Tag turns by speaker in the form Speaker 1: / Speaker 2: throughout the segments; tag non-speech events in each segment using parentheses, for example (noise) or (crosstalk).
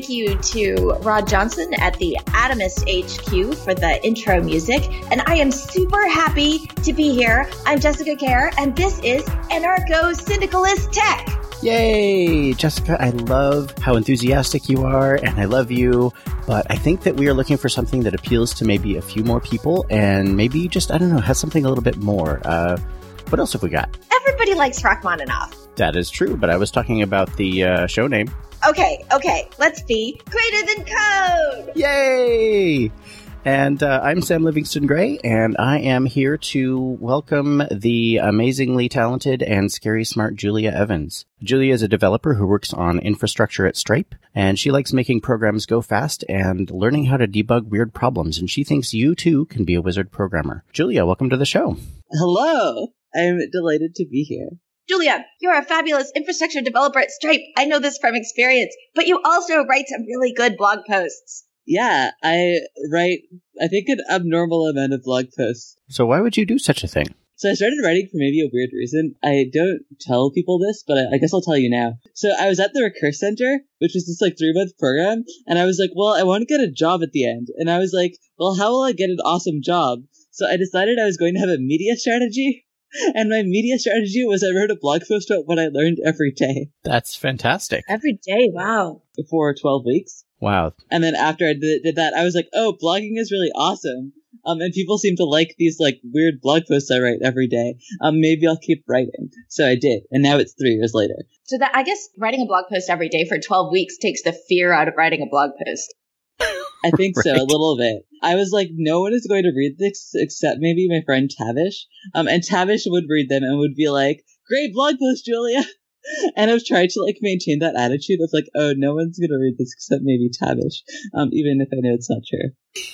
Speaker 1: Thank you to Rod Johnson at the Atomist HQ for the intro music. And I am super happy to be here. I'm Jessica Kerr, and this is Anarcho Syndicalist Tech.
Speaker 2: Yay! Jessica, I love how enthusiastic you are, and I love you. But I think that we are looking for something that appeals to maybe a few more people, and maybe just, I don't know, has something a little bit more. Uh, what else have we got?
Speaker 1: Everybody likes Rachmaninoff.
Speaker 2: That is true, but I was talking about the uh, show name.
Speaker 1: Okay, okay, let's be greater than code.
Speaker 2: Yay! And uh, I'm Sam Livingston Gray, and I am here to welcome the amazingly talented and scary smart Julia Evans. Julia is a developer who works on infrastructure at Stripe, and she likes making programs go fast and learning how to debug weird problems, and she thinks you too can be a wizard programmer. Julia, welcome to the show.
Speaker 3: Hello. I'm delighted to be here.
Speaker 1: Julia, you're a fabulous infrastructure developer at Stripe. I know this from experience, but you also write some really good blog posts.
Speaker 3: Yeah, I write, I think, an abnormal amount of blog posts.
Speaker 2: So why would you do such a thing?
Speaker 3: So I started writing for maybe a weird reason. I don't tell people this, but I, I guess I'll tell you now. So I was at the Recurse Center, which was this like three month program, and I was like, well, I want to get a job at the end. And I was like, well, how will I get an awesome job? So I decided I was going to have a media strategy. And my media strategy was I wrote a blog post about what I learned every day
Speaker 2: That's fantastic.
Speaker 1: Every day, wow.
Speaker 3: for 12 weeks.
Speaker 2: Wow.
Speaker 3: And then after I did, did that, I was like, oh, blogging is really awesome. Um, and people seem to like these like weird blog posts I write every day. Um, maybe I'll keep writing. So I did. And now it's three years later.
Speaker 1: So that I guess writing a blog post every day for 12 weeks takes the fear out of writing a blog post.
Speaker 3: I think so, a little bit. I was like, no one is going to read this except maybe my friend Tavish. Um, and Tavish would read them and would be like, great blog post, Julia. (laughs) And I've tried to like maintain that attitude of like, oh, no one's going to read this except maybe Tavish. Um, even if I know it's not true.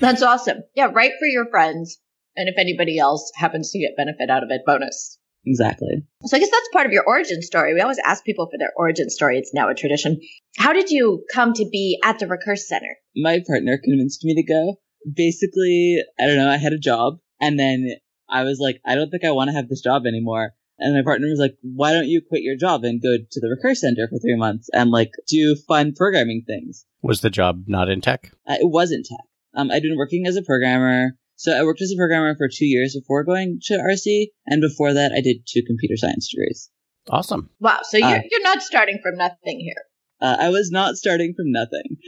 Speaker 1: That's awesome. Yeah, write for your friends. And if anybody else happens to get benefit out of it, bonus.
Speaker 3: Exactly.
Speaker 1: So I guess that's part of your origin story. We always ask people for their origin story. It's now a tradition. How did you come to be at the Recurse Center?
Speaker 3: my partner convinced me to go. Basically, I don't know, I had a job and then I was like, I don't think I want to have this job anymore. And my partner was like, why don't you quit your job and go to the Recurse Center for three months and like do fun programming things?
Speaker 2: Was the job not in tech?
Speaker 3: Uh, it wasn't tech. Um, I'd been working as a programmer. So I worked as a programmer for two years before going to RC. And before that, I did two computer science degrees.
Speaker 2: Awesome.
Speaker 1: Wow. So you're,
Speaker 3: Uh,
Speaker 1: you're not starting from nothing here.
Speaker 3: Uh, I was not starting from nothing.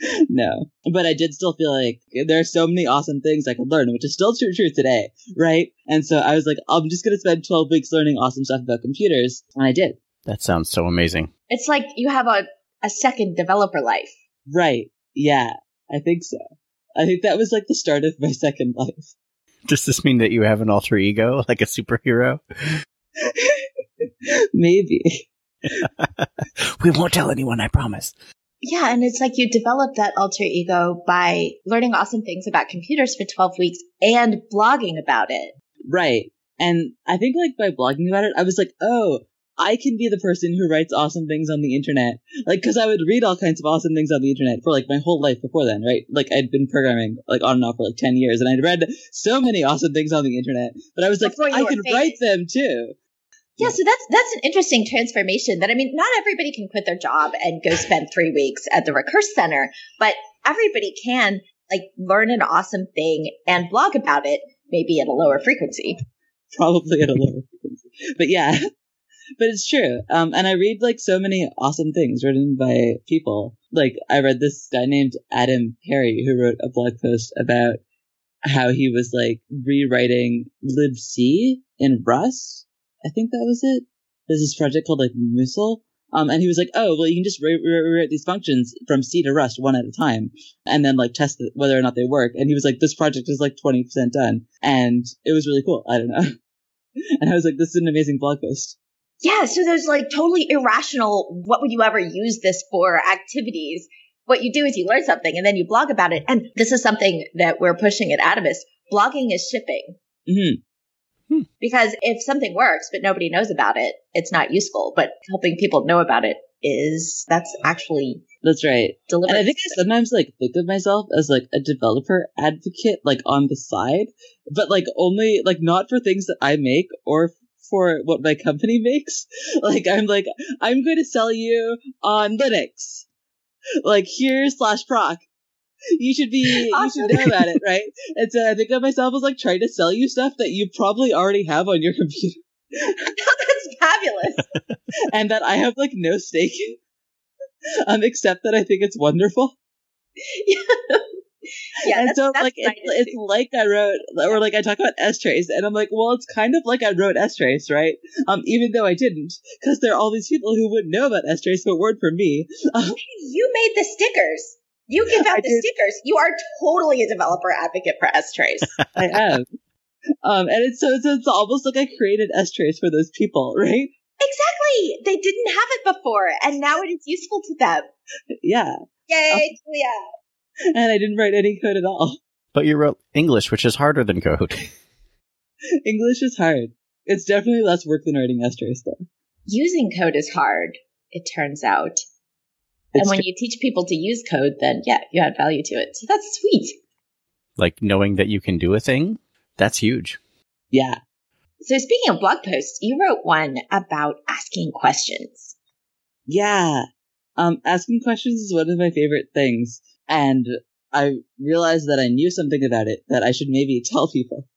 Speaker 3: (laughs) no. But I did still feel like there are so many awesome things I could learn, which is still true, true today, right? And so I was like, I'm just going to spend 12 weeks learning awesome stuff about computers. And I did.
Speaker 2: That sounds so amazing.
Speaker 1: It's like you have a, a second developer life.
Speaker 3: Right. Yeah. I think so. I think that was like the start of my second life.
Speaker 2: Does this mean that you have an alter ego, (laughs) like a superhero?
Speaker 3: Maybe. (laughs)
Speaker 2: we won't tell anyone, I promise.
Speaker 1: Yeah, and it's like you develop that alter ego by learning awesome things about computers for 12 weeks and blogging about it.
Speaker 3: Right. And I think like by blogging about it, I was like, oh, I can be the person who writes awesome things on the internet. Like, cause I would read all kinds of awesome things on the internet for like my whole life before then, right? Like I'd been programming like on and off for like 10 years and I'd read so many awesome things on the internet, but I was like, I can
Speaker 1: famous.
Speaker 3: write them too.
Speaker 1: Yeah, so that's that's an interesting transformation that I mean, not everybody can quit their job and go spend 3 weeks at the Recurse Center, but everybody can like learn an awesome thing and blog about it maybe at a lower frequency.
Speaker 3: Probably at a lower frequency. But yeah. But it's true. Um, and I read like so many awesome things written by people. Like I read this guy named Adam Perry who wrote a blog post about how he was like rewriting libc in Rust. I think that was it. There's this project called like musl. Um, and he was like, oh, well, you can just re- re- rewrite these functions from C to Rust one at a time and then like test whether or not they work. And he was like, this project is like 20% done. And it was really cool. I don't know. (laughs) and I was like, this is an amazing blog post.
Speaker 1: Yeah, so there's like totally irrational what would you ever use this for activities. What you do is you learn something and then you blog about it. And this is something that we're pushing at Atomist. Blogging is shipping.
Speaker 3: hmm
Speaker 1: Because if something works but nobody knows about it, it's not useful. But helping people know about it is that's actually
Speaker 3: That's right.
Speaker 1: deliberate.
Speaker 3: And I think I sometimes like think of myself as like a developer advocate, like on the side, but like only like not for things that I make or for what my company makes. (laughs) Like I'm like, I'm going to sell you on Linux. Like here slash proc. You should be, awesome. you should know about it, right? (laughs) And so I think of myself as like trying to sell you stuff that you probably already have on your (laughs) computer.
Speaker 1: That's fabulous.
Speaker 3: and that I have like no stake in, um, except that I think it's wonderful.
Speaker 1: Yeah (laughs)
Speaker 3: yeah, and so like it's, it's like I wrote or like I talk about strace, and I'm like, well, it's kind of like I wrote strace, right? Um, even though I didn't, because there are all these people who wouldn't know about strace but weren't for me. (laughs)
Speaker 1: Um, you made the stickers. You give out I the did. stickers. You are totally a developer advocate for strace. (laughs)
Speaker 3: I am. Um, and it's so it's, it's almost like I created strace for those people, right?
Speaker 1: Exactly. They didn't have it before, and now it is useful to them.
Speaker 3: Yeah.
Speaker 1: Yay, um, Julia. (laughs)
Speaker 3: and I didn't write any code at all.
Speaker 2: But you wrote English, which is harder than code. (laughs)
Speaker 3: English is hard. It's definitely less work than writing strace, though.
Speaker 1: Using code is hard, it turns out. It's and when you teach people to use code, then yeah, you add value to it. So that's sweet.
Speaker 2: Like knowing that you can do a thing, that's huge.
Speaker 3: Yeah.
Speaker 1: So speaking of blog posts, you wrote one about asking questions.
Speaker 3: Yeah. Um, asking questions is one of my favorite things. And I realized that I knew something about it that I should maybe (laughs) tell people.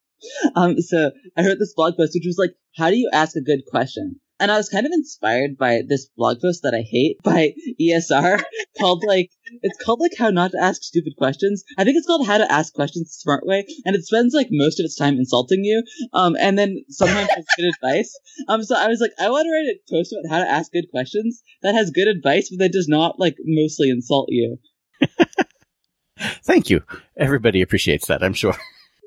Speaker 3: Um, so I wrote this blog post, which was like, how do you ask a good question? And I was kind of inspired by this blog post that I hate by (laughs) ESR called like, it's called like how not to ask stupid questions. I think it's called how to ask questions the smart way. And it spends like most of its time insulting you. Um, and then sometimes it's good advice. Um, so I was like, I want to write a post about how to ask good questions that has good advice, but that does not like mostly insult you. (laughs)
Speaker 2: Thank you. Everybody appreciates that, I'm sure.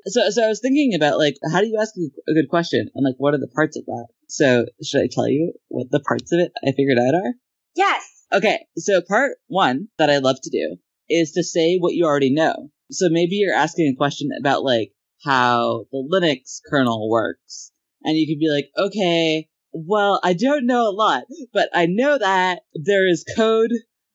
Speaker 3: So, so I was thinking about like, how do you ask a good question, and like, what are the parts of that? So, should I tell you what the parts of it I figured out are?
Speaker 1: Yes.
Speaker 3: Okay. So, part one that I love to do is to say what you already know. So maybe you're asking a question about like how the Linux kernel works, and you could be like, okay, well, I don't know a lot, but I know that there is code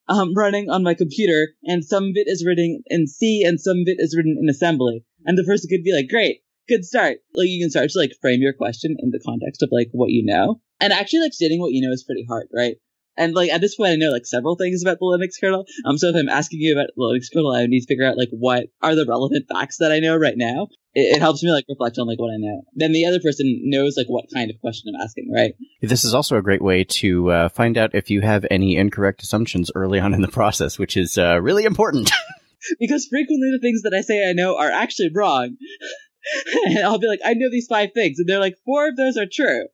Speaker 3: um, running on my computer, and some of it is written in C and some of it is written in assembly. And the person could be like, great, good start. Like you can start to like frame your question in the context of like what you know. And actually like stating what you know is pretty hard, right? And like at this point, I know like several things about the Linux kernel. Um, so if I'm asking you about the Linux kernel, I need to figure out like what are the relevant facts that I know right now. It, it, helps me like reflect on like what I know. Then the other person knows like what kind of question I'm asking, right?
Speaker 2: This is also a great way to uh, find out if you have any incorrect assumptions early on in the process, which is uh, really important. (laughs)
Speaker 3: because frequently the things that I say I know are actually wrong. (laughs) and I'll be like, I know these five things, and they're like, four of those are true.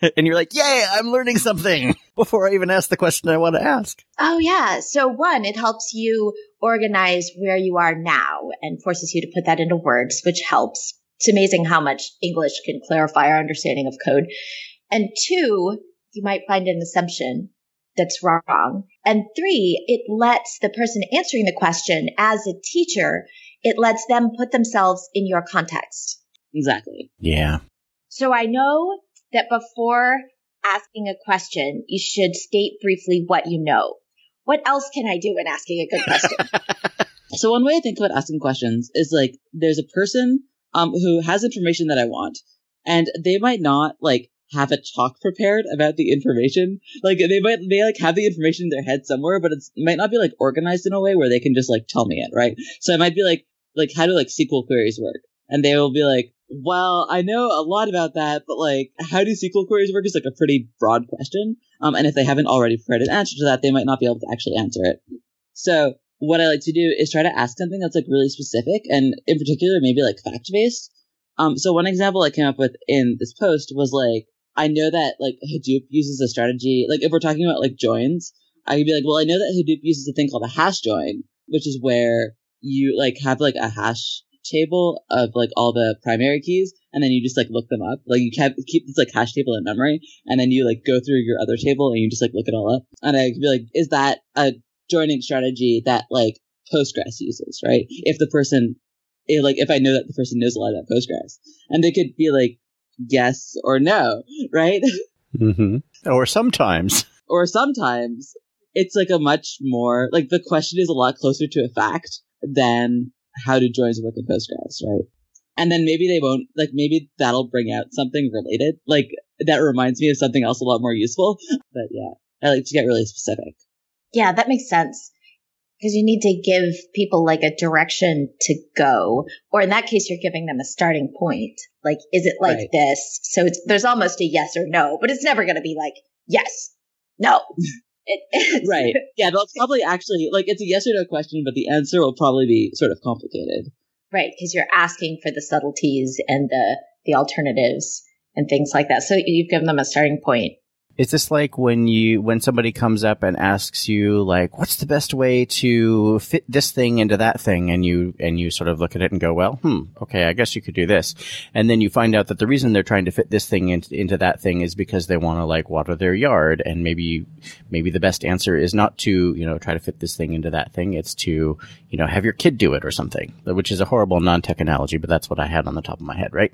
Speaker 3: (laughs)
Speaker 2: and you're like, yay, I'm learning something (laughs) before I even ask the question I want to ask.
Speaker 1: Oh, yeah. So, one, it helps you organize where you are now and forces you to put that into words, which helps. It's amazing how much English can clarify our understanding of code. And two, you might find an assumption that's wrong. And three, it lets the person answering the question as a teacher, it lets them put themselves in your context.
Speaker 3: Exactly.
Speaker 2: Yeah.
Speaker 1: So I know that before asking a question, you should state briefly what you know. What else can I do when asking a good question? (laughs)
Speaker 3: so one way I think about asking questions is like there's a person um who has information that I want, and they might not like have a talk prepared about the information. Like they might they like have the information in their head somewhere, but it might not be like organized in a way where they can just like tell me it, right? So it might be like like how do like SQL queries work? And they will be like, well, I know a lot about that, but like, how do SQL queries work is like a pretty broad question. Um, and if they haven't already prepared an answer to that, they might not be able to actually answer it. So what I like to do is try to ask something that's like really specific and in particular, maybe like fact based. Um, so one example I came up with in this post was like, I know that like Hadoop uses a strategy, like if we're talking about like joins, I could be like, well, I know that Hadoop uses a thing called a hash join, which is where you like have like a hash table of like all the primary keys and then you just like look them up. Like you keep keep this like hash table in memory and then you like go through your other table and you just like look it all up. And I could be like, is that a joining strategy that like Postgres uses, right? If the person if, like if I know that the person knows a lot about Postgres. And they could be like yes or no, (laughs) right?
Speaker 2: Mm-hmm. Or sometimes.
Speaker 3: or sometimes it's like a much more like the question is a lot closer to a fact than how do joins work in Postgres, right? and then maybe they won't like maybe that'll bring out something related like that reminds me of something else a lot more useful. But yeah i like to get really specific.
Speaker 1: Yeah that makes sense. Because you need to give people like a direction to go or in that case you're giving them a starting point. Like is it like right. this? So it's there's almost a yes or no but it's never going to be like yes no (laughs)
Speaker 3: it, right yeah they'll probably actually like it's a yes or no question but the answer will probably be sort of complicated
Speaker 1: Right, because you're asking for the subtleties and the the alternatives and things like that. So you've given them a starting point.
Speaker 2: Is this like when you when somebody comes up and asks you like what's the best way to fit this thing into that thing? And you and you sort of look at it and go well hmm okay I guess you could do this. And then you find out that the reason they're trying to fit this thing into, into that thing is because they want to like water their yard. And maybe maybe the best answer is not to you know try to fit this thing into that thing. It's to you know have your kid do it or something which is a horrible non-tech analogy but that's what I had on the top of my head right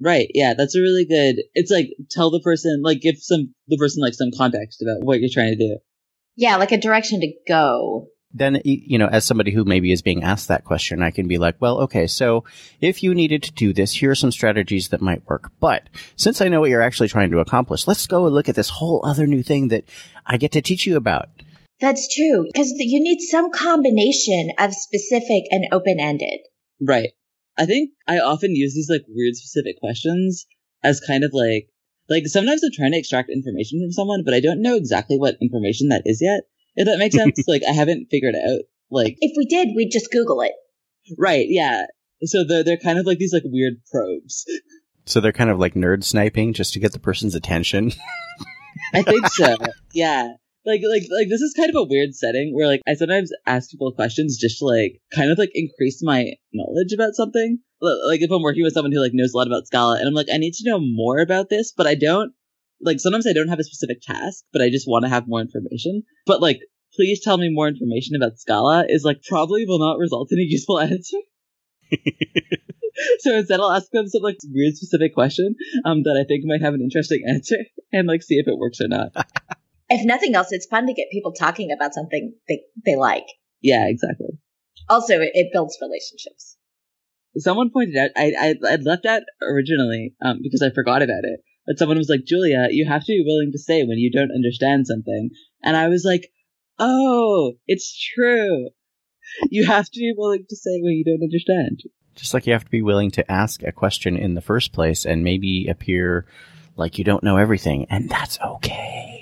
Speaker 3: Right. Yeah, that's a really good. It's like tell the person, like give some the person like some context about what you're trying to do.
Speaker 1: Yeah, like a direction to go.
Speaker 2: Then you know, as somebody who maybe is being asked that question, I can be like, well, okay, so if you needed to do this, here are some strategies that might work. But since I know what you're actually trying to accomplish, let's go and look at this whole other new thing that I get to teach you about.
Speaker 1: That's true because you need some combination of specific and open ended.
Speaker 3: Right. I think I often use these like weird specific questions as kind of like like sometimes I'm trying to extract information from someone, but I don't know exactly what information that is yet. If that makes sense, (laughs) like I haven't figured out like
Speaker 1: if we did, we'd just Google it.
Speaker 3: Right? Yeah. So they're they're kind of like these like weird probes.
Speaker 2: So they're kind of like nerd sniping just to get the person's attention.
Speaker 3: I think so. (laughs) Yeah like like like this is kind of a weird setting where like I sometimes ask people questions just to like kind of like increase my knowledge about something. Like if I'm working with someone who like knows a lot about Scala and I'm like I need to know more about this, but I don't like sometimes I don't have a specific task, but I just want to have more information. But like please tell me more information about Scala is like probably will not result in a (laughs) useful answer. so instead I'll ask them some like weird specific question um that I think might have an interesting (laughs) answer and like see if it works or not (laughs)
Speaker 1: if nothing else, it's fun to get people talking about something they, they like.
Speaker 3: Yeah, exactly.
Speaker 1: Also, it, it builds relationships.
Speaker 3: Someone pointed out, I, I, I'd left out originally, um, because I forgot about it. But someone was like, Julia, you have to be willing to say when you don't understand something. And I was like, oh, it's true. You have to be willing to say when you don't understand.
Speaker 2: Just like you have to be willing to ask a question in the first place and maybe appear like you don't know everything. And that's okay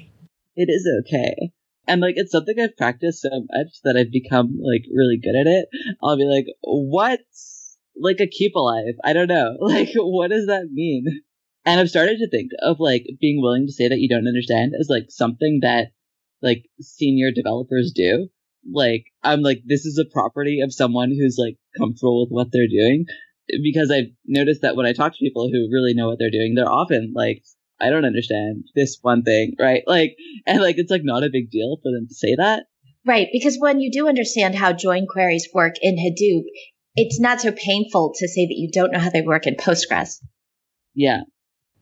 Speaker 3: it is okay. And like it's something I've practiced so much that I've become like really good at it. I'll be like, what's like a keep alive? I don't know. (laughs) Like, what does that mean? And I've started to think of like being willing to say that you don't understand as like something that like senior developers do. Like, I'm like, this is a property of someone who's like comfortable with what they're doing. Because I've noticed that when I talk to people who really know what they're doing, they're often like, I don't understand this one thing, right? Like, and like, it's like not a big deal for them to say that.
Speaker 1: Right. Because when you do understand how join queries work in Hadoop, it's not so painful to say that you don't know how they work in Postgres.
Speaker 3: Yeah.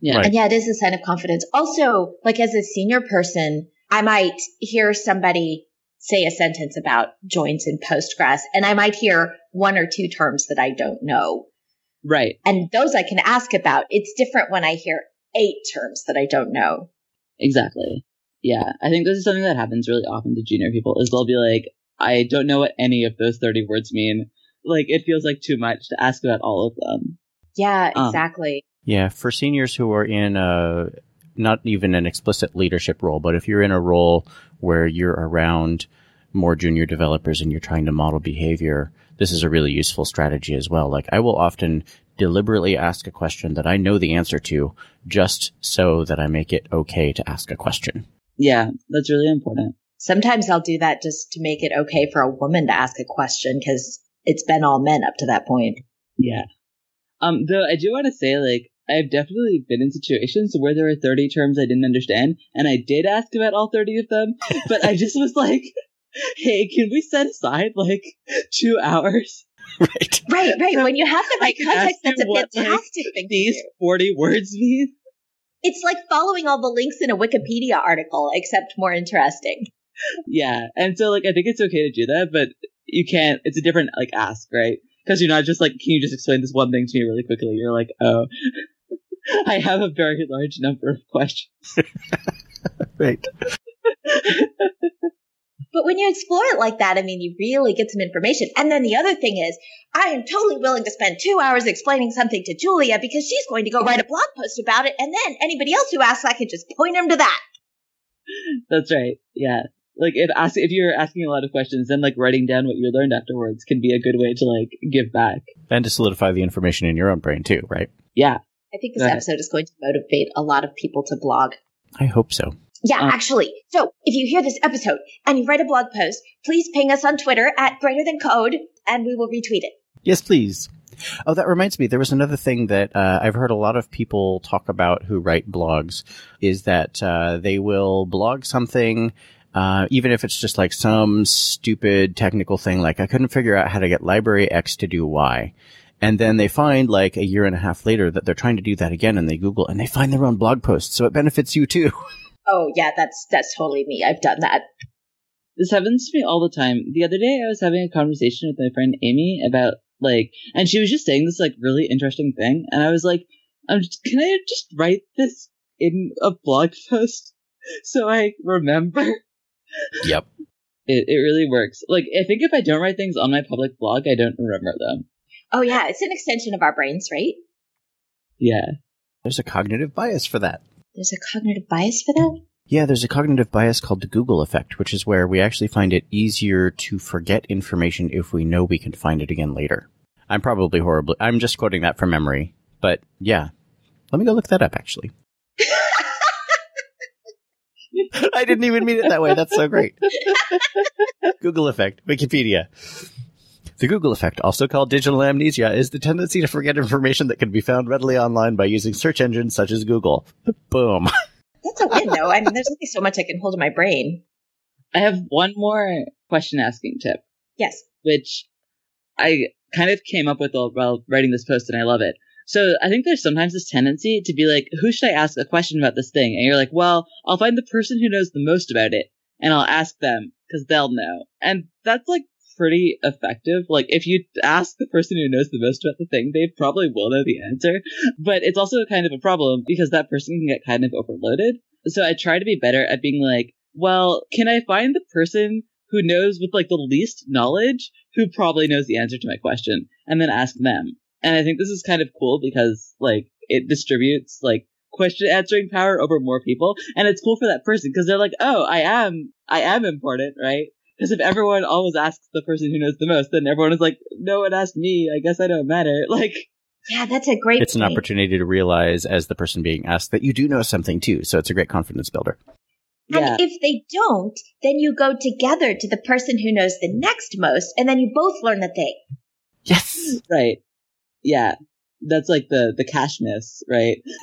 Speaker 1: Yeah. Right. And yeah, it is a sign of confidence. Also, like as a senior person, I might hear somebody say a sentence about joins in Postgres and I might hear one or two terms that I don't know.
Speaker 3: Right.
Speaker 1: And those I can ask about. It's different when I hear eight terms that I don't know.
Speaker 3: Exactly. Yeah. I think this is something that happens really often to junior people is they'll be like, I don't know what any of those 30 words mean. Like it feels like too much to ask about all of them.
Speaker 1: Yeah, um, exactly.
Speaker 2: Um, yeah. For seniors who are in a, not even an explicit leadership role, but if you're in a role where you're around more junior developers and you're trying to model behavior, this is a really useful strategy as well. Like I will often deliberately ask a question that I know the answer to just so that I make it okay to ask a question.
Speaker 3: Yeah, that's really important.
Speaker 1: Sometimes I'll do that just to make it okay for a woman to ask a question because it's been all men up to that point.
Speaker 3: Yeah. Um, though I do want to say, like, I've definitely been in situations where there were 30 terms I didn't understand, and I did ask about all 30 of them, (laughs) but I just was like, hey, can we set aside like two hours (laughs)
Speaker 2: right.
Speaker 1: Right, right. When you have the right context, that's a what, fantastic like, thing.
Speaker 3: These 40 words mean?
Speaker 1: It's like following all the links in a Wikipedia article, except more interesting.
Speaker 3: Yeah. And so, like, I think it's okay to do that, but you can't, it's a different, like, ask, right? because you're not just like, can you just explain this one thing to me really quickly? You're like, oh, (laughs) I have a very large number of questions. (laughs)
Speaker 2: right.
Speaker 1: But when you explore it like that, I mean, you really get some information. And then the other thing is, I am totally willing to spend two hours explaining something to Julia because she's going to go write a blog post about it. And then anybody else who asks, I can just point them to that.
Speaker 3: That's right. Yeah. Like if ask, if you're asking a lot of questions, then like writing down what you learned afterwards can be a good way to like give back.
Speaker 2: And to solidify the information in your own brain too, right?
Speaker 3: Yeah.
Speaker 1: I think this episode is going to motivate a lot of people to blog.
Speaker 2: I hope so.
Speaker 1: Yeah, um, actually. So if you hear this episode and you write a blog post, please ping us on Twitter at greater than code and we will retweet it.
Speaker 2: Yes, please. Oh, that reminds me. There was another thing that uh, I've heard a lot of people talk about who write blogs is that uh, they will blog something, uh, even if it's just like some stupid technical thing, like I couldn't figure out how to get library X to do Y. And then they find like a year and a half later that they're trying to do that again and they Google and they find their own blog post. So it benefits you too. (laughs)
Speaker 1: Oh yeah, that's that's totally me. I've done that.
Speaker 3: This happens to me all the time. The other day I was having a conversation with my friend Amy about like and she was just saying this like really interesting thing and I was like, I'm just, can I just write this in a blog (laughs) post so I remember?
Speaker 2: Yep.
Speaker 3: It it really works. Like I think if I don't write things on my public blog, I don't remember them.
Speaker 1: Oh yeah, it's an extension of our brains, right?
Speaker 3: Yeah.
Speaker 2: There's a cognitive bias for that.
Speaker 1: There's a cognitive bias for that?
Speaker 2: Yeah, there's a cognitive bias called the Google effect, which is where we actually find it easier to forget information if we know we can find it again later. I'm probably horribly, I'm just quoting that from memory, but yeah. Let me go look that up actually. (laughs) I didn't even mean it that way. That's so great. Google effect, Wikipedia. The Google effect, also called digital amnesia, is the tendency to forget information that can be found readily online by using search engines such as Google. Boom. (laughs)
Speaker 1: That's a win, though. I mean, there's only so much I can hold in my brain.
Speaker 3: I have one more question asking tip.
Speaker 1: Yes.
Speaker 3: Which I kind of came up with while writing this post, and I love it. So I think there's sometimes this tendency to be like, who should I ask a question about this thing? And you're like, well, I'll find the person who knows the most about it, and I'll ask them because they'll know. And that's like pretty effective. Like if you ask the person who knows the most about the thing, they probably will know the answer. But it's also kind of a problem because that person can get kind of overloaded. So I try to be better at being like, well, can I find the person who knows with like the least knowledge who probably knows the answer to my question and then ask them. And I think this is kind of cool because like it distributes like question answering power over more people and it's cool for that person because they're like, "Oh, I am I am important, right?" Because if everyone always asks the person who knows the most, then everyone is like, no one asked me. I guess I don't matter. (laughs) Like,
Speaker 1: yeah, that's a great.
Speaker 2: It's
Speaker 1: point.
Speaker 2: an opportunity to realize, as the person being asked, that you do know something too. So it's a great confidence builder.
Speaker 1: And yeah. if they don't, then you go together to the person who knows the next most, and then you both learn the thing.
Speaker 2: Yes.
Speaker 3: Right. Yeah. That's like the the cache miss, right? (laughs)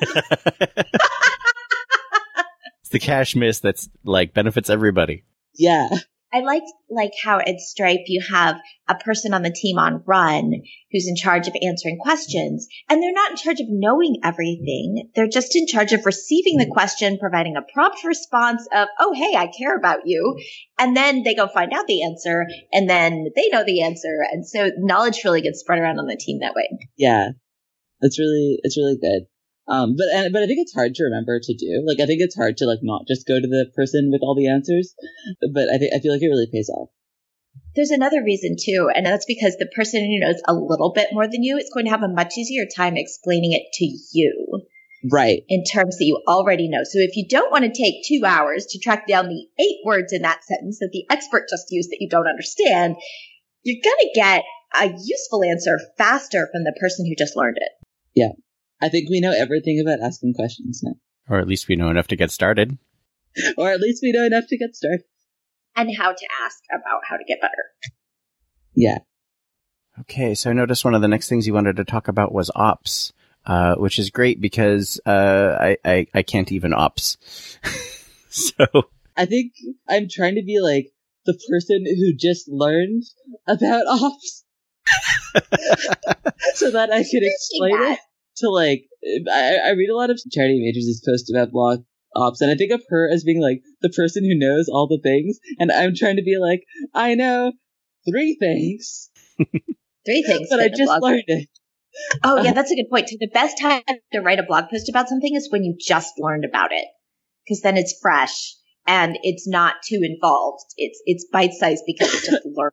Speaker 2: it's the cache miss that's like benefits everybody.
Speaker 3: Yeah.
Speaker 1: I like like how at Stripe you have a person on the team on run who's in charge of answering questions and they're not in charge of knowing everything. They're just in charge of receiving the question, providing a prompt response of, Oh, hey, I care about you. And then they go find out the answer and then they know the answer. And so knowledge really gets spread around on the team that way.
Speaker 3: Yeah. It's really, it's really good. Um, but but I think it's hard to remember to do. Like I think it's hard to like not just go to the person with all the answers. But I think I feel like it really pays off.
Speaker 1: There's another reason too, and that's because the person who knows a little bit more than you is going to have a much easier time explaining it to you.
Speaker 3: Right.
Speaker 1: In terms that you already know. So if you don't want to take two hours to track down the eight words in that sentence that the expert just used that you don't understand, you're going to get a useful answer faster from the person who just learned it.
Speaker 3: Yeah. I think we know everything about asking questions now.
Speaker 2: Or at least we know enough to get started.
Speaker 3: or at least we know enough to get started.
Speaker 1: And how to ask about how to get better.
Speaker 3: Yeah.
Speaker 2: Okay, so I noticed one of the next things you wanted to talk about was ops, uh, which is great because uh, I, I, I can't even ops. (laughs) so
Speaker 3: I think I'm trying to be like the person who just learned about (laughs) ops, (laughs) so that I can explain it to like I, I read a lot of Charity Majors' posts about blog ops, and I think of her as being like the person who knows all the things, and I'm trying to be like, I know three things. (laughs)
Speaker 1: Three things.
Speaker 3: but I just learned it.
Speaker 1: Oh yeah, uh-huh. that's a good point. So the best time to write a blog post about something is when you just learned about it, because then it's fresh and it's not too involved. It's it's bite sized because it just (laughs) learned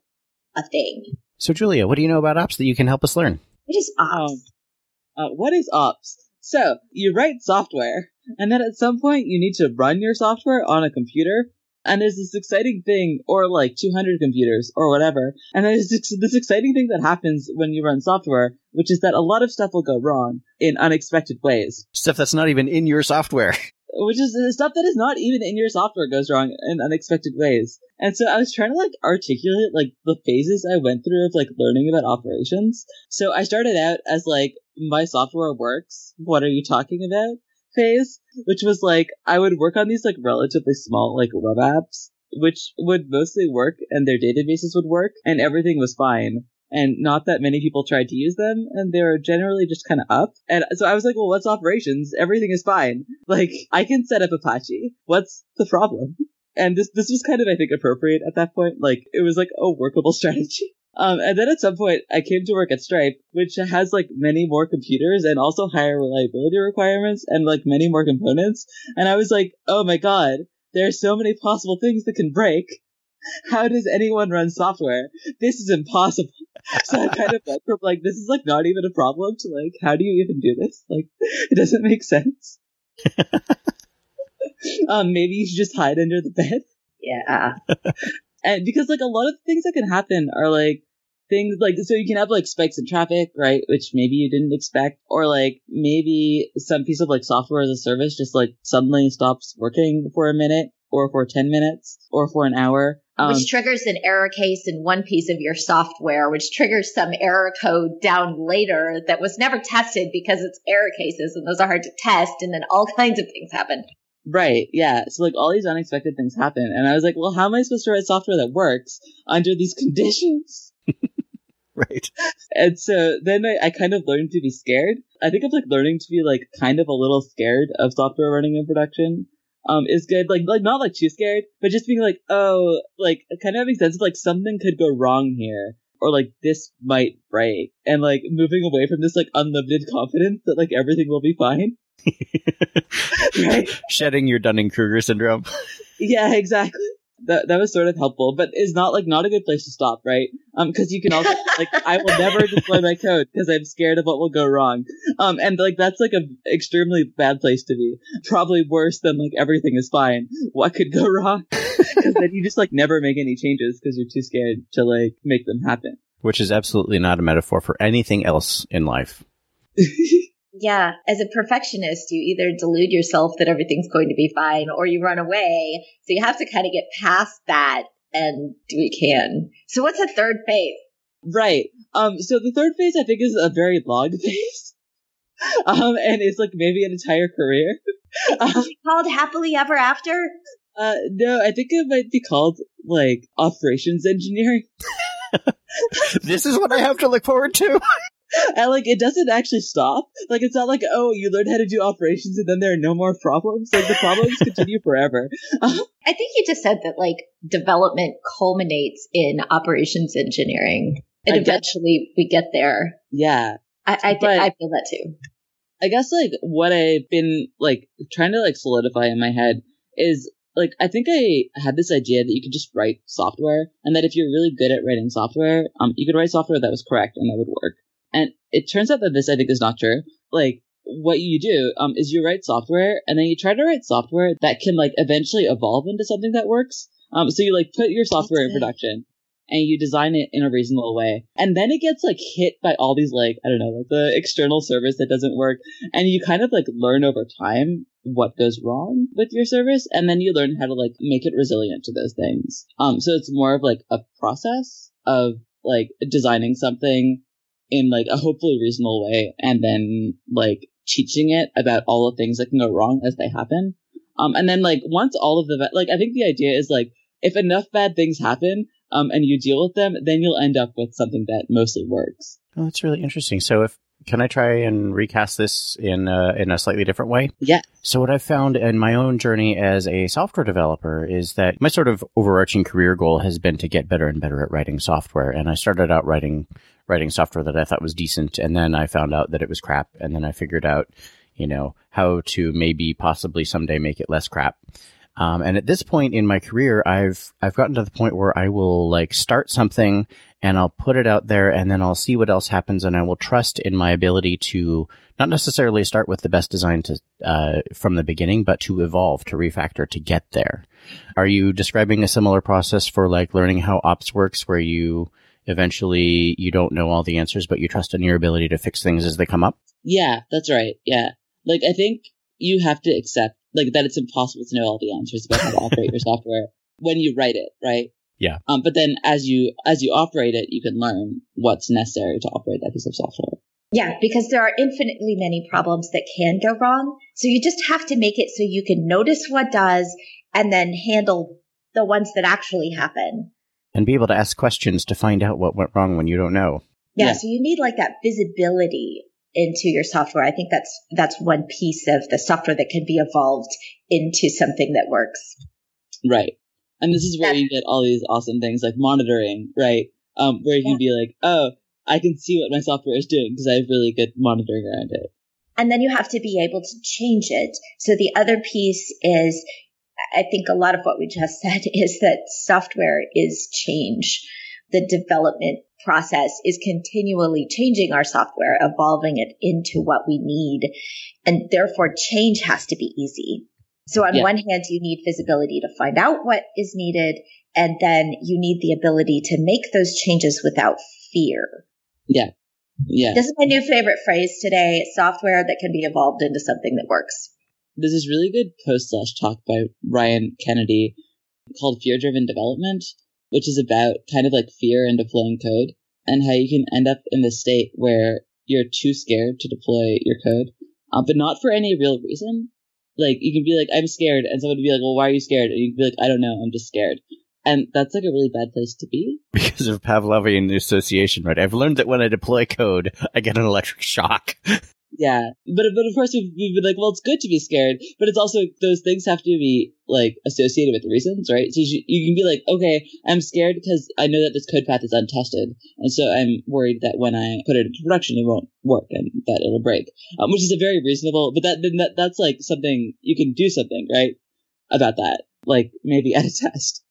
Speaker 1: a thing.
Speaker 2: So, Julia, what do you know about ops that you can help us learn?
Speaker 1: What is ops?
Speaker 3: Um, Uh, what is ops? So you write software, and then at some point you need to run your software on a computer. And there's this exciting thing, or like 200 computers, or whatever. And there's this, this exciting thing that happens when you run software, which is that a lot of stuff will go wrong in unexpected ways.
Speaker 2: Stuff that's not even in your software. (laughs)
Speaker 3: which is stuff that is not even in your software goes wrong in unexpected ways. And so I was trying to like articulate like the phases I went through of like learning about operations. So I started out as like my software works. What are you talking about? Phase, which was like I would work on these like relatively small like web apps, which would mostly work and their databases would work and everything was fine and not that many people tried to use them, and they were generally just kind of up. And so I was like, well, what's operations? Everything is fine. (laughs) Like, I can set up Apache. What's the problem? And this, this was kind of, I think, appropriate at that point. Like, it was like a workable (laughs) strategy. Um, and then at some point, I came to work at Stripe, which has like many more computers and also higher reliability requirements and like many more components. And I was like, oh my god, there are so many possible things that can break. (laughs) How does anyone run software? This is impossible. So I kind of went from like, this is like not even a problem to like, how do you even do this? Like, (laughs) it doesn't make sense. (laughs) um, maybe you should just hide under the bed.
Speaker 1: Yeah. (laughs)
Speaker 3: And because like a lot of things that can happen are like things like so you can have like spikes in traffic, right? Which maybe you didn't expect, or like maybe some piece of like software as a service just like suddenly stops working for a minute, or for ten minutes, or for an hour. Um,
Speaker 1: which triggers an error case in one piece of your software, which triggers some error code down later that was never tested because it's error cases and those are hard to test. And then all (laughs) kinds of things happen.
Speaker 3: Right, yeah. So like all these unexpected things happen. And I was like, well, how am I supposed to write software that works under these (laughs) conditions? (laughs)
Speaker 2: right.
Speaker 3: And so then I, I kind of learned to be scared. I think I'm like learning to be like kind of a little scared of software running in production um, is good. Like, like not like too scared, but just being like, oh, like kind of having sense of like something could go wrong here, or like this might break, and like moving away from this like unlimited (laughs) confidence that like everything will be fine. (laughs) (laughs)
Speaker 2: right? Shedding your Dunning Kruger syndrome.
Speaker 3: yeah, exactly that that was sort of helpful, but is not like not a good place to stop, right? Um, because you can also like I will never deploy my code because I'm scared of what will go wrong. Um, and like that's like a extremely bad place to be. Probably worse than like everything is fine. What could go wrong? (laughs) Because then you just like never make any changes because you're too scared to like make them happen.
Speaker 2: Which is absolutely not a metaphor for anything else in life. (laughs)
Speaker 1: Yeah, as a perfectionist, you either delude yourself that everything's going to be fine or you run away. So you have to kind of get past that and do what you can. So what's the third phase?
Speaker 3: Right. Um, so the third phase I think is a very long (laughs) phase. Um, and it's like maybe an entire career.
Speaker 1: um, called happily ever after?
Speaker 3: Uh, no, I think it might be called like operations engineering. (laughs)
Speaker 2: this is what I have to look forward to. (laughs) (laughs)
Speaker 3: and like it doesn't actually stop. Like it's not like oh you learned how to do operations and then there are no more problems. Like the problems (laughs) continue forever. (laughs)
Speaker 1: I think you just said that like development culminates in operations engineering, and I eventually we get there.
Speaker 3: Yeah,
Speaker 1: I I, th- I feel that too.
Speaker 3: I guess like what I've been like trying to like solidify in my head is like I think I had this idea that you could just write software and that if you're really good at writing software, um, you could write software that was correct and that would work. It turns out that this I think is not true. Like what you do um, is you write software and then you try to write software that can like eventually evolve into something that works. Um, so you like put your software in production and you design it in a reasonable way. And then it gets like hit by all these like, I don't know, like the external service that doesn't work. And you kind of like learn over time what goes wrong with your service. And then you learn how to like make it resilient to those things. Um, so it's more of like a process of like designing something in like a hopefully reasonable way and then like teaching it about all the things that can go wrong as they happen. Um, and then like once all of the, like, I think the idea is like, if enough bad things happen, um, and you deal with them, then you'll end up with something that mostly works.
Speaker 2: Oh, that's really interesting. So if can I try and recast this in a, in a slightly different way?
Speaker 3: Yeah.
Speaker 2: So what I've found in my own journey as a software developer is that my sort of overarching career goal has been to get better and better at writing software. And I started out writing writing software that I thought was decent, and then I found out that it was crap, and then I figured out, you know, how to maybe possibly someday make it less crap. Um, and at this point in my career, I've I've gotten to the point where I will like start something and I'll put it out there, and then I'll see what else happens, and I will trust in my ability to not necessarily start with the best design to uh, from the beginning, but to evolve, to refactor, to get there. Are you describing a similar process for like learning how ops works, where you eventually you don't know all the answers, but you trust in your ability to fix things as they come up?
Speaker 3: Yeah, that's right. Yeah. Like I think you have to accept like that it's impossible to know all the answers about how to operate your (laughs) software when you write it, right?
Speaker 2: Yeah.
Speaker 3: Um, but then as you as you operate it, you can learn what's necessary to operate that piece of software.
Speaker 1: Yeah, because there are infinitely many problems that can go wrong. So you just have to make it so you can notice what does and then handle the ones that actually happen.
Speaker 2: And be able to ask questions to find out what went wrong when you don't know.
Speaker 1: Yeah,
Speaker 3: Yeah.
Speaker 1: so you need like that visibility into your software. I think that's that's one piece of the software that can be evolved into something that works.
Speaker 3: Right. And this is where
Speaker 1: That-
Speaker 3: you get all these awesome things like monitoring, right? Um, where you can be like, oh, I can see what my software is doing because I have really good monitoring around it.
Speaker 1: And then you have to be able to change it. So the other piece is, I think a lot of what we just (laughs) said is that software is change. The development process is continually changing our software, evolving it into what we need. And therefore change has to be easy. So on
Speaker 3: Yeah.
Speaker 1: one hand, you need visibility to find out what is needed. And then you need the ability to make those changes without fear.
Speaker 3: Yeah. Yeah.
Speaker 1: This is my new favorite phrase today software that can be evolved into something that works.
Speaker 3: There's this really good post slash talk by Ryan Kennedy called Fear Driven Development, which is about kind of like fear in deploying code and how you can end up in the state where you're too scared to deploy your code, uh, but not for any real reason. Like you can be like, I'm scared, and someone would be like, Well, why are you scared? And you can be like, I don't know, I'm just scared. And that's like a really bad place to be. (laughs)
Speaker 2: Because of Pavlovian association, right? I've learned that when I deploy code, I get an electric shock. (laughs)
Speaker 3: Yeah, but but of course we've, we've been like, well, it's good to be scared, but it's also those things have to be like associated with reasons, right? So you, you can be like, okay, I'm scared because I know that this code path is untested, and so I'm worried that when I put it into production, it won't work and that it'll break, um, which is a very reasonable. But that then that that's like something you can do something right about that, like maybe (laughs) at a test,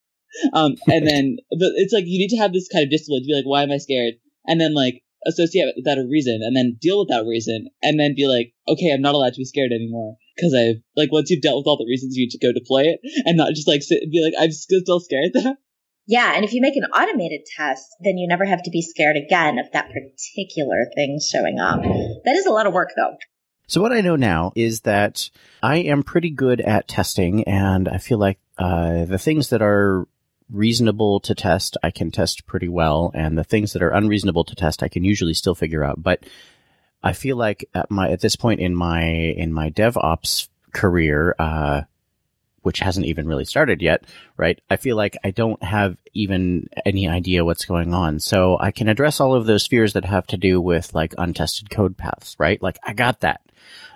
Speaker 3: um, and then but it's like you need to have this kind of discipline to be like, why am I scared? And then like associate with that a reason and then deal with that reason and then be like, okay, I'm not allowed to be scared anymore. Cause I've, like, once you've dealt with all the reasons, you need to go deploy it and not just like sit and be like, I'm still still scared though. (laughs)
Speaker 1: Yeah. And if you make an automated test, then you never have to be scared again of that particular thing showing up. That is a lot of work though.
Speaker 2: So what I know now is that I am pretty good at testing, and I feel like uh, the things that are reasonable to test, I can test pretty well, and the things that are unreasonable to test, I can usually still figure out. But I feel like at my at this point in my in my DevOps career, uh, which hasn't even really started yet, right? I feel like I don't have even any idea what's going on. So I can address all of those fears that have to do with like untested code paths, right? Like I got that.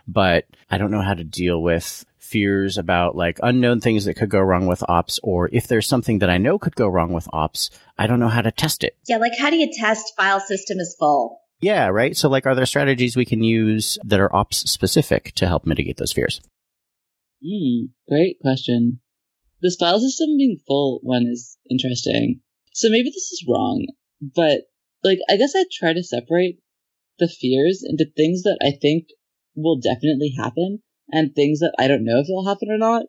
Speaker 2: But I don't know how to deal with fears about like unknown things that could go wrong with ops, or if there's something that I know could go wrong with ops, I don't know how to test it.
Speaker 1: Yeah. Like how do you test file system is full?
Speaker 2: Yeah, right. So like, are there strategies we can use that are ops specific to help mitigate those fears?
Speaker 3: Hmm, great question. This file system being full one is interesting. So maybe this is wrong, but like, I guess I try to separate the fears into things that I think will definitely happen and things that I don't know if they'll happen or not.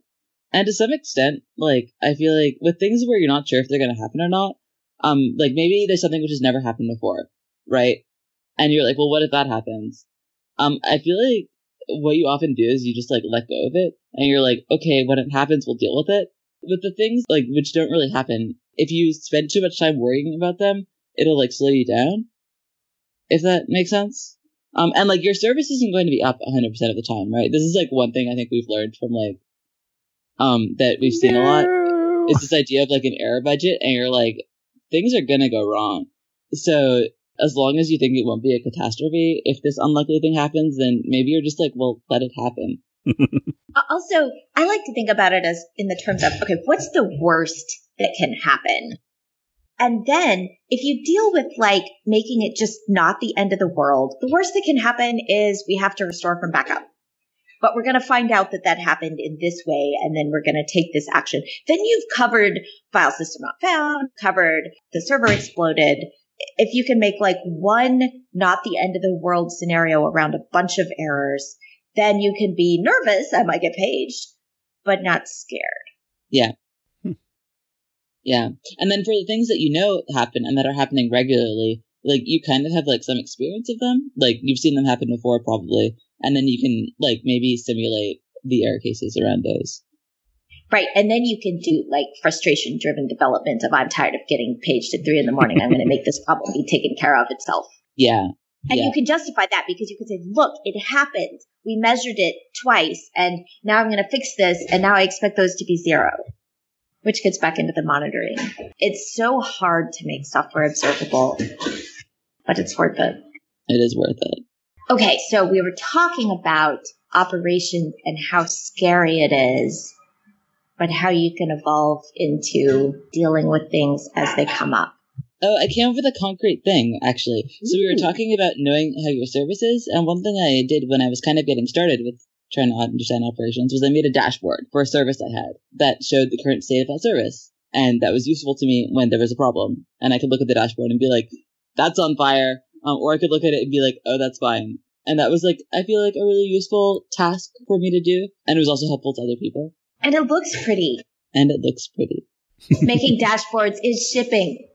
Speaker 3: And to some extent, like, I feel like with things where you're not sure if they're going to happen or not, um, like maybe there's something which has never happened before, right? And you're like, well, what if that happens? Um, I feel like what you often do is you just like let go of it and you're like, okay, when it happens, we'll deal with it. With the things like which don't really happen, if you spend too much time worrying about them, it'll like slow you down. If that makes sense. Um, and like your service isn't going to be up 100% of the time, right? This is like one thing I think we've learned from like, um, that we've seen a lot is this idea of like an error budget and you're like, things are gonna go wrong. So as long as you think it won't be a catastrophe, if this unlikely thing happens, then maybe you're just like, well, let it happen. (laughs)
Speaker 1: also, I like to think about it as in the terms of, okay, what's the worst that can happen? And then if you deal with like making it just not the end of the world, the worst that can happen is we have to restore from backup. But we're going to find out that that happened in this way. And then we're going to take this action. Then you've covered file system not found, covered the server exploded. If you can make like one not the end of the world scenario around a bunch of errors, then you can be nervous. I might get paged, but not scared.
Speaker 3: Yeah. Yeah. And then for the things that you know happen and that are happening regularly, like you kind of have like some experience of them. Like you've seen them happen before probably. And then you can like maybe simulate the error cases around those.
Speaker 1: Right. And then you can do like frustration driven development of I'm tired of getting paged at three in the morning. I'm going to make this problem be taken care of itself.
Speaker 3: Yeah.
Speaker 1: And
Speaker 3: yeah.
Speaker 1: you can justify that because you can say, look, it happened. We measured it twice and now I'm going to fix this. And now I expect those to be zero which gets back into the monitoring. It's so hard to make software observable, but it's worth it.
Speaker 3: It is worth it.
Speaker 1: Okay, so we were talking about operations and how scary it is, but how you can evolve into dealing with things as they come up.
Speaker 3: Oh, I came up with a concrete thing, actually. So we were talking about knowing how your service is, and one thing I did when I was kind of getting started with trying to understand operations was I made a dashboard for a service I had that showed the current state of that service. And that was useful to me when there was a problem. And I could look at the dashboard and be like, that's on fire. Um, or I could look at it and be like, oh, that's fine. And that was like, I feel like a really useful task for me to do. And it was also helpful to other people.
Speaker 1: And it looks pretty.
Speaker 3: And it looks pretty. (laughs)
Speaker 1: Making dashboards is shipping.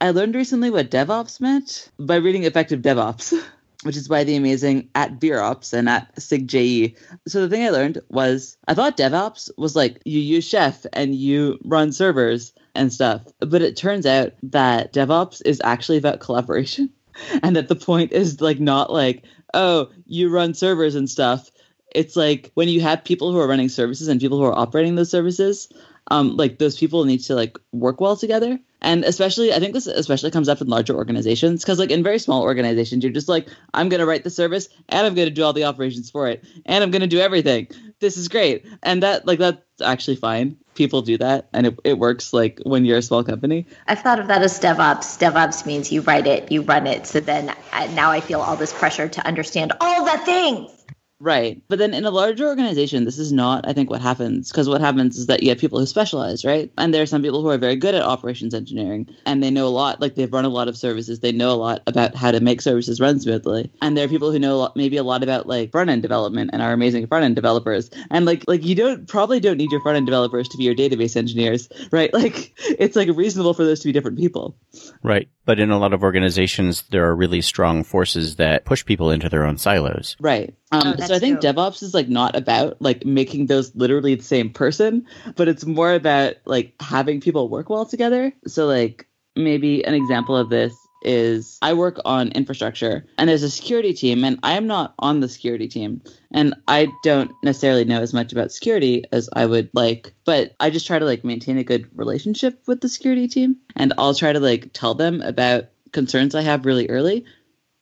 Speaker 3: I learned recently what DevOps meant by reading Effective DevOps. (laughs) which is by the amazing at BeerOps and at SigJE. So the thing I learned was I thought DevOps was like you use Chef and you run servers and stuff. But it turns out that DevOps is actually about collaboration. (laughs) And that the point is like not like, oh, you run servers and stuff. It's like when you have people who are running services and people who are operating those services, um, like those people need to like work well together. And especially, I think this especially comes up in larger organizations because, like, in very small organizations, you're just like, I'm going to write the service and I'm going to do all the operations for it and I'm going to do everything. This is great. And that, like, that's actually fine. People do that and it, it works, like, when you're a small company.
Speaker 1: I've thought of that as DevOps. DevOps means you write it, you run it. So then I, now I feel all this pressure to understand all the things.
Speaker 3: Right. But then in a larger organization, this is not, I think, what happens. Because what happens is that you have people who specialize, right? And there are some people who are very good at operations engineering and they know a lot, like they've run a lot of services. They know a lot about how to make services run smoothly. And there are people who know a lot, maybe a lot about like front end development and are amazing front end developers. And like, like you don't probably don't need your front end developers to be your database engineers, right? (laughs) Like it's like reasonable for those to be different people.
Speaker 2: Right. But in a lot of organizations, there are really strong forces that push people into their own silos.
Speaker 3: Right. Um, oh, so I think true. DevOps is like not about like making those literally the same person, but it's more about like having people work well together. So like maybe an example of this is I work on infrastructure and there's a security team and I am not on the security team and I don't necessarily know as much about security as I would like, but I just try to like maintain a good relationship with the security team and I'll try to like tell them about concerns I have really early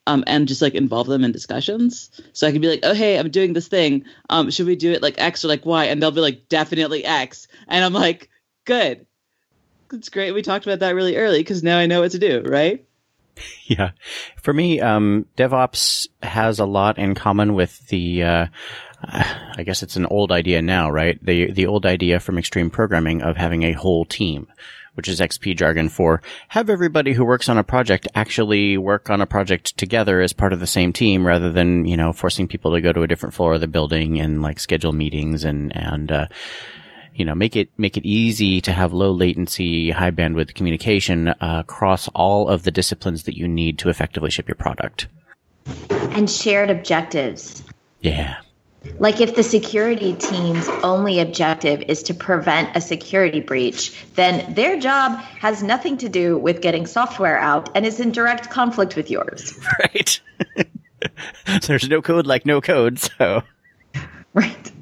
Speaker 3: um, and just like involve them in discussions. So I can be like, oh, hey, I'm doing this thing. Um, should we do it like X or like Y? And they'll be like, definitely X. And I'm like, good. It's great. We talked about that really early because now I know what to do, right? (laughs)
Speaker 2: Yeah. For me, um, DevOps has a lot in common with the, uh, I guess it's an old idea now, right? The, the old idea from extreme programming of having a whole team which is XP jargon for have everybody who works on a project actually work on a project together as part of the same team rather than, you know, forcing people to go to a different floor of the building and like schedule meetings and, and, uh, you know, make it, make it easy to have low latency, high bandwidth communication uh, across all of the disciplines that you need to effectively ship your product.
Speaker 1: And shared objectives.
Speaker 2: Yeah.
Speaker 1: Like if the security team's only objective is to prevent a security breach, then their job has nothing to do with getting software out and is in direct conflict with yours. (laughs)
Speaker 2: Right. (laughs) There's no code like no code, so.
Speaker 1: Right.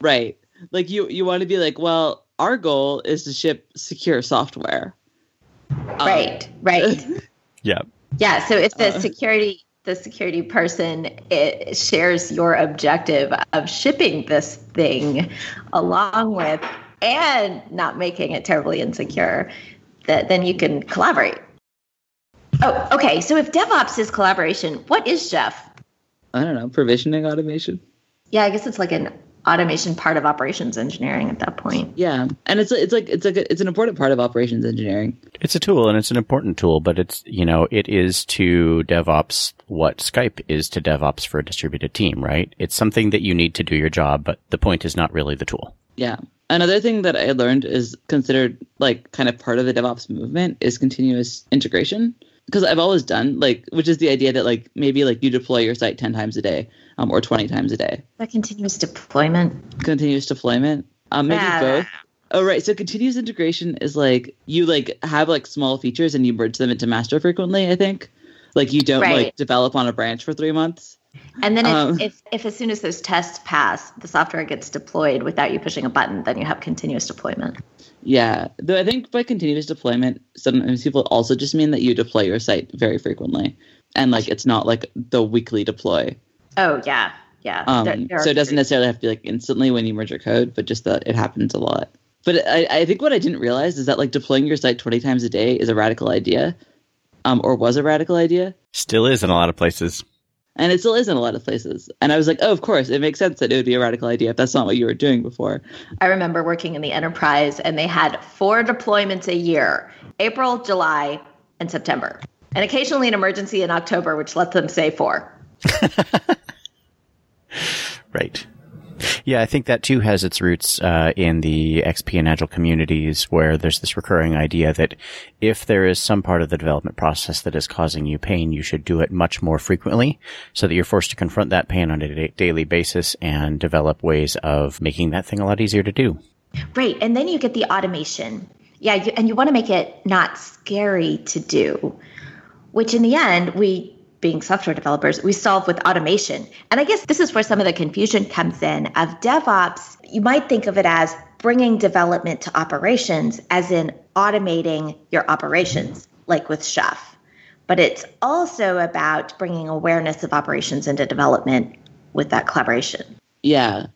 Speaker 3: Right. Like you you want to be like, well, our goal is to ship secure software.
Speaker 1: Right. Um, right. (laughs)
Speaker 2: yeah.
Speaker 1: Yeah. So if the
Speaker 3: Uh.
Speaker 1: security the security person it shares your objective of shipping this thing along with and not making it terribly insecure, that then you can collaborate. Oh, okay. So if DevOps is collaboration, what is Chef?
Speaker 3: I don't know, provisioning automation.
Speaker 1: Yeah, I guess it's like an automation part of operations engineering at that point.
Speaker 3: Yeah, and it's it's like it's like a, it's an important part of operations engineering.
Speaker 2: It's a tool and it's an important tool, but it's, you know, it is to DevOps what Skype is to DevOps for a distributed team, right? It's something that you need to do your job, but the point is not really the tool.
Speaker 3: Yeah. Another thing that I learned is considered like kind of part of the DevOps movement is continuous integration. Because I've always done like, which is the idea that like maybe like you deploy your site 10 times a day um, or 20 times a day.
Speaker 1: That continuous deployment.
Speaker 3: Continuous deployment. Um, maybe
Speaker 1: Ah.
Speaker 3: both. Oh, right. So continuous integration is like you like have like small features and you merge them into master frequently, I think. Like you don't
Speaker 1: Right.
Speaker 3: like develop on a branch for three months.
Speaker 1: And then if,
Speaker 3: Um.
Speaker 1: if, if as soon as those tests pass, the software gets deployed without you pushing a button, then you have continuous deployment.
Speaker 3: Yeah, though I think by continuous deployment, sometimes people also just mean that you deploy your site very frequently, and like it's not like the weekly deploy.
Speaker 1: Oh yeah, yeah.
Speaker 3: Um,
Speaker 1: There- there
Speaker 3: so it doesn't necessarily have to be like instantly when you merge your code, but just that it happens a lot. But I, I think what I didn't realize is that like deploying your site twenty times a day is a radical idea, um, or was a radical idea,
Speaker 2: Still is in a lot of places.
Speaker 3: and it still is in a lot of places. And I was like, oh, of course, it makes sense that it would be a radical idea if that's not what you were doing before.
Speaker 1: I remember working in the enterprise, and they had four deployments a year: April, July, and September, and occasionally an emergency in October, which let them say four. (laughs)
Speaker 2: Right. Yeah, I think that too has its roots uh, in the XP and Agile communities where there's this recurring idea that if there is some part of the development process that is causing you pain, you should do it much more frequently so that you're forced to confront that pain on a da- daily basis and develop ways of making that thing a lot easier to do.
Speaker 1: Right, and then you get the automation. Yeah, you, and you want to make it not scary to do, which in the end, we, being software developers, we solve with automation. And I guess this is where some of the confusion comes in of DevOps. You might think of it as bringing development to operations, as in automating your operations, like with Chef. But it's also about bringing awareness of operations into development with that collaboration.
Speaker 3: Yeah.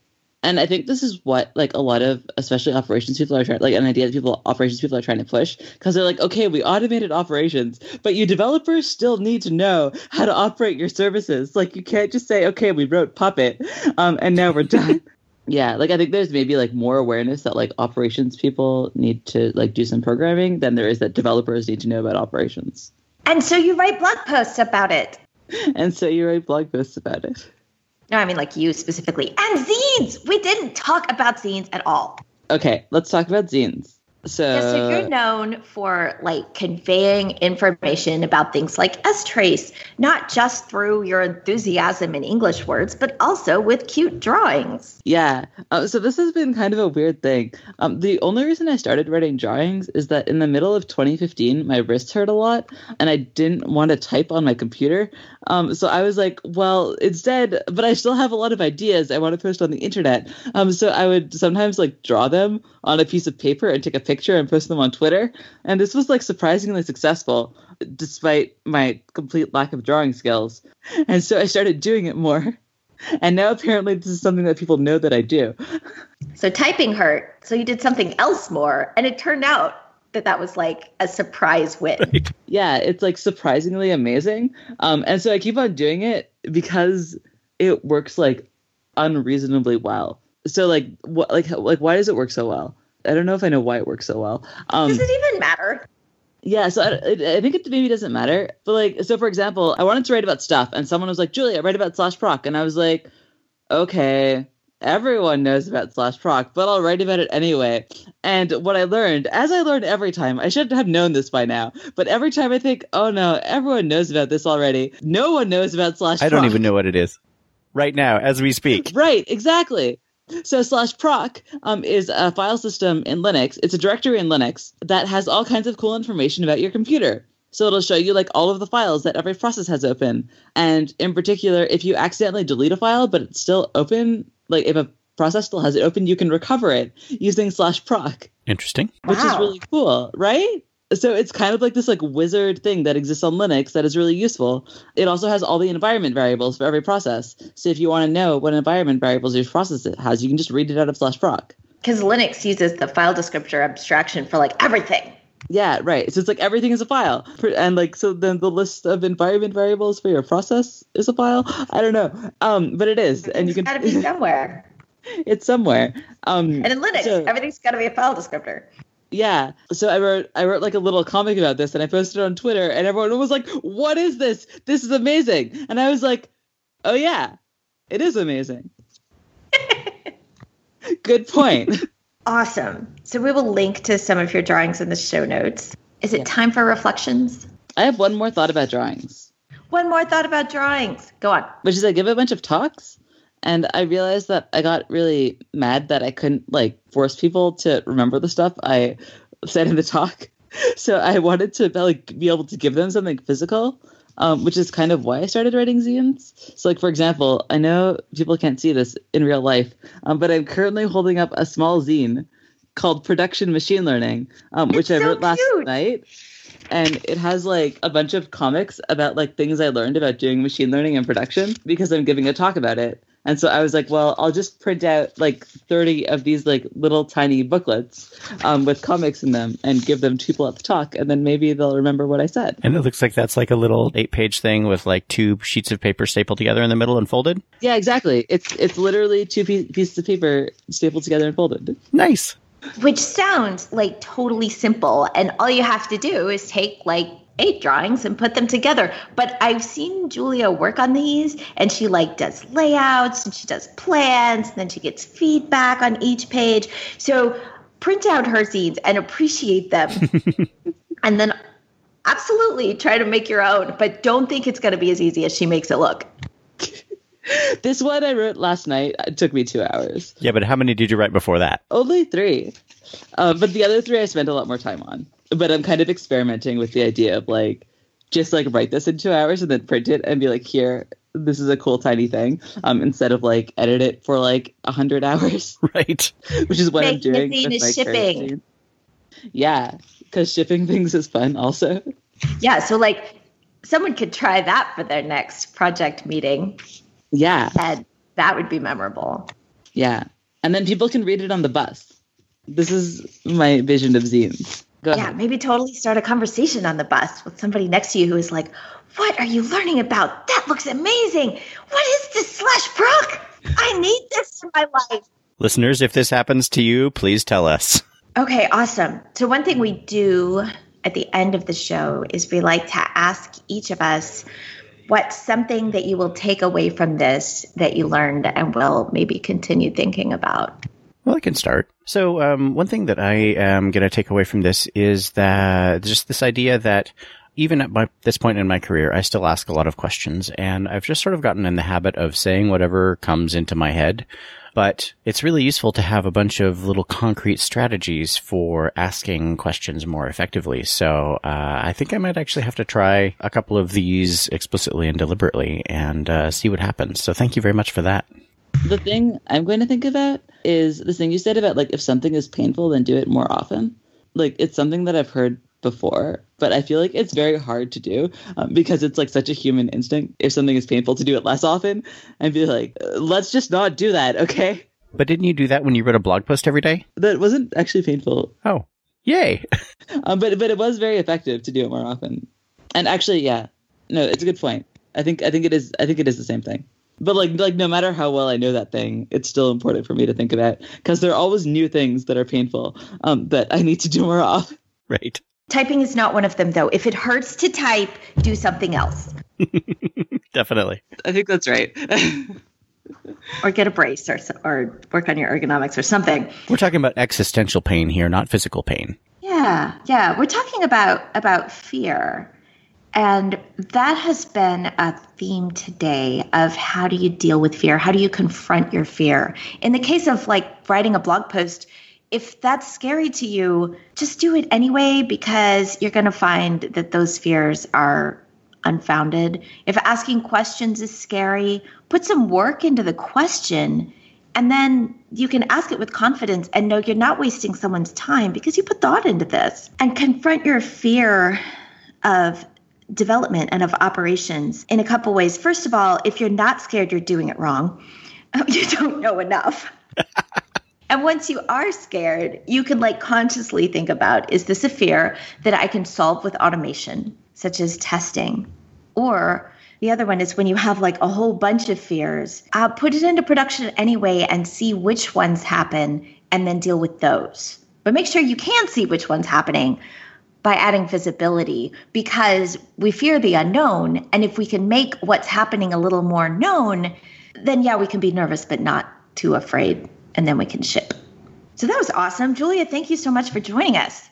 Speaker 3: And I think this is what like a lot of especially operations people are trying like an idea that people operations people are trying to push because they're like, okay, we automated operations, but you developers still need to know how to operate your services. Like you can't just say, okay, we wrote Puppet, um, and now we're done. (laughs) yeah, like I think there's maybe like more awareness that like operations people need to like do some programming than there is that developers need to know about operations.
Speaker 1: And so you write blog posts about it. (laughs)
Speaker 3: And so you write blog posts about it.
Speaker 1: No, I mean like you specifically. And zines! We didn't talk about zines at all.
Speaker 3: Okay, let's talk about zines. So,
Speaker 1: Yeah, so you're known for like conveying information about things like strace, not just through your enthusiasm in English words, but also with cute drawings.
Speaker 3: Yeah. Uh, so this has been kind of a weird thing. Um, the only reason I started writing drawings is that in the middle of 2015, my wrists hurt a lot, and I didn't want to type on my computer. Um, so I was like, well, instead, but I still have a lot of ideas I want to post on the internet. Um, so I would sometimes like draw them on a piece of paper and take a picture and post them on Twitter. And this was like surprisingly successful, despite my complete lack of drawing skills. And so I started doing it more. And now apparently this is something that people know that I do.
Speaker 1: So typing hurt. So you did something else more. And it turned out that that was like a surprise win. (laughs)
Speaker 3: Yeah, it's like surprisingly amazing. Um, and so I keep on doing it because it works like unreasonably well. So like what like like why does it work so well? I don't know if I know why it works so well. Um,
Speaker 1: Does it even matter?
Speaker 3: yeah, so I, I think it maybe doesn't matter. But like, so for example, I wanted to write about stuff, and someone was like, "Julia, write about slash proc," and I was like, "Okay, everyone knows about slash proc, but I'll write about it anyway." And what I learned, as I learned every time, I should have known this by now, but every time I think, "Oh no, everyone knows about this already. No one knows about slash."
Speaker 2: I don't even know what it is. Right now, as we speak.
Speaker 3: Right, exactly. So slash proc um, is a file system in Linux. It's a directory in Linux that has all kinds of cool information about your computer. So it'll show you like all of the files that every process has open. And in particular, if you accidentally delete a file but it's still open, like if a process still has it open, you can recover it using slash proc,
Speaker 2: Interesting.
Speaker 3: which is really cool, right? So it's kind of like this like wizard thing that exists on Linux that is really useful. It also has all the environment variables for every process. So if you want to know what environment variables your process has, you can just read it out of slash proc.
Speaker 1: Because Linux uses the file descriptor abstraction for like everything.
Speaker 3: Yeah, right. So it's like everything is a file. And like so then the list of environment variables for your process is a file. I don't know. Um, but it is. and you can
Speaker 1: gotta be (laughs) somewhere.
Speaker 3: it's somewhere. Um
Speaker 1: And in Linux,
Speaker 3: so-
Speaker 1: everything's gotta be a file descriptor.
Speaker 3: Yeah. So I wrote I wrote like a little comic about this and I posted it on Twitter and everyone was like, "What is this? This is amazing." And I was like, "Oh yeah. It is amazing." (laughs) Good point. (laughs)
Speaker 1: Awesome. So we will link to some of your drawings in the show notes. Is it
Speaker 3: Yeah.
Speaker 1: time for reflections?
Speaker 3: I have one more thought about drawings,
Speaker 1: One more thought about drawings. Go on.
Speaker 3: which is I give a bunch of talks and I realized that I got really mad that I couldn't like force people to remember the stuff I said in the talk. (laughs) So I wanted to like be able to give them something physical, um, which is kind of why I started writing zines. So, like for example, I know people can't see this in real life, um, but I'm currently holding up a small zine called Production Machine Learning, um, which I wrote last
Speaker 1: cute.
Speaker 3: night. And it has like a bunch of comics about like things I learned about doing machine learning and production because I'm giving a talk about it. And so I was like, well, I'll just print out like 30 of these like little tiny booklets um, with comics in them and give them to people at the talk, and then maybe they'll remember what I said.
Speaker 2: And it looks like that's like a little eight page thing with like two sheets of paper stapled together in the middle and folded.
Speaker 3: Yeah, exactly. It's it's literally two pie- pieces of paper stapled together and folded.
Speaker 2: Nice.
Speaker 1: Which sounds like totally simple. And all you have to do is take like eight drawings and put them together. But I've seen Julia work on these and she like does layouts and she does plans and then she gets feedback on each page. So print out her zines and appreciate them. (laughs) and then absolutely try to make your own, but don't think it's going to be as easy as she makes it look. (laughs)
Speaker 3: This one I wrote last night. It took me two hours.
Speaker 2: Yeah, but how many did you write before that?
Speaker 3: Only three. Um, but the other three I spent a lot more time on. But I'm kind of experimenting with the idea of like, just like write this in two hours and then print it and be like, here, this is a cool tiny thing. Um, instead of like edit it for like a hundred (laughs) hours, (laughs)
Speaker 2: Right.
Speaker 3: which is what I'm
Speaker 1: Making a
Speaker 3: doing.
Speaker 1: zine
Speaker 3: with
Speaker 1: is
Speaker 3: my
Speaker 1: shipping.
Speaker 3: zine. Yeah, because shipping (laughs) things is fun also.
Speaker 1: Yeah, so like someone could try that for their next project meeting
Speaker 3: Yeah,
Speaker 1: and that would be memorable.
Speaker 3: yeah. And then people can read it on the bus. This is my vision of zines. Go
Speaker 1: Yeah,
Speaker 3: ahead.
Speaker 1: maybe totally start a conversation on the bus with somebody next to you who is like, What are you learning about? That looks amazing. What is this slash proc? I need this in my life.
Speaker 2: Listeners, if this happens to you, please tell us.
Speaker 1: Okay, awesome. So, one thing we do at the end of the show is we like to ask each of us what's something that you will take away from this that you learned and will maybe continue thinking about.
Speaker 2: Well, I can start. So, um, one thing that I am going to take away from this is that just this idea that even at my, this point in my career, I still ask a lot of questions and I've just sort of gotten in the habit of saying whatever comes into my head. But it's really useful to have a bunch of little concrete strategies for asking questions more effectively. So, uh, I think I might actually have to try a couple of these explicitly and deliberately and, uh, see what happens. So thank you very much for that.
Speaker 3: The thing I'm going to think about is this thing you said about like if something is painful, then do it more often. Like it's something that I've heard before, but I feel like it's very hard to do um, because it's like such a human instinct. If something is painful, to do it less often and be like, "Uh, let's just not do that, (laughs) okay?
Speaker 2: But didn't you do that when you wrote a blog post every day?
Speaker 3: That wasn't actually painful,
Speaker 2: Oh, yay. (laughs)
Speaker 3: um, but but it was very effective to do it more often. And actually, yeah, no, it's a good point. I think I think it is. I think it is the same thing. But like like no matter how well I know that thing, it's still important for me to think about because there are always new things that are painful um, that I need to do more of. (laughs)
Speaker 2: right.
Speaker 1: Typing is not one of them, though. If it hurts to type, do something else (laughs)
Speaker 2: Definitely.
Speaker 3: I think that's right. (laughs)
Speaker 1: or get a brace or, or work on your ergonomics or something.
Speaker 2: We're talking about existential pain here, not physical pain.
Speaker 1: Yeah, yeah. We're talking about about fear. And that has been a theme today of how do you deal with fear? How do you confront your fear? In the case of like writing a blog post, if that's scary to you, just do it anyway because you're going to find that those fears are unfounded. If asking questions is scary, put some work into the question And then you can ask it with confidence and know you're not wasting someone's time because you put thought into this and confront your fear of development and of operations in a couple ways. First of all, if you're not scared you're doing it wrong, (laughs) you don't know enough. (laughs) and once you are scared, you can like consciously think about is this a fear that I can solve with automation, such as testing? Or the other one is when you have like a whole bunch of fears, uh, put it into production anyway and see which ones happen and then deal with those. But make sure you can see which one's happening by adding visibility because we fear the unknown. And if we can make what's happening a little more known, then yeah, we can be nervous, but not too afraid. And then we can ship. So that was awesome. Julia, thank you so much for joining us.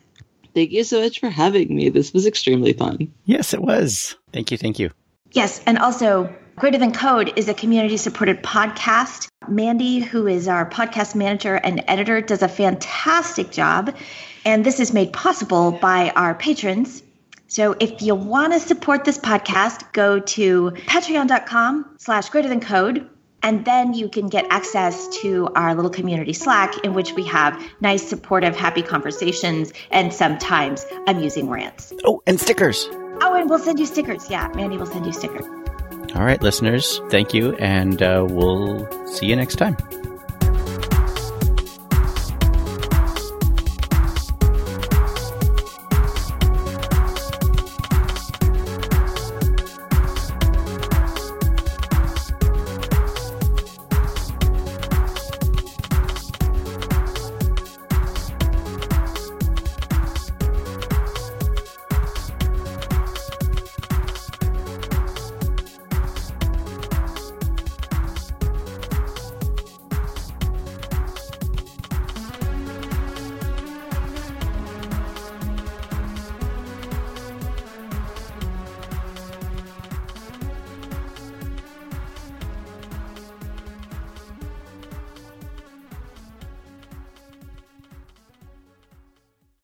Speaker 3: Thank you so much for having me. This was extremely fun.
Speaker 2: Yes, it was. Thank you. Thank you.
Speaker 1: Yes, and also Greater Than Code is a community supported podcast. Mandy, who is our podcast manager and editor, does a fantastic job. And this is made possible by our patrons. So if you want to support this podcast, go to patreon.com slash greater than code. And then you can get access to our little community Slack in which we have nice, supportive, happy conversations and sometimes amusing rants.
Speaker 2: Oh, and stickers.
Speaker 1: Oh, and we'll send you stickers. Yeah, Mandy will send you stickers.
Speaker 2: All right, listeners, thank you, and uh, we'll see you next time.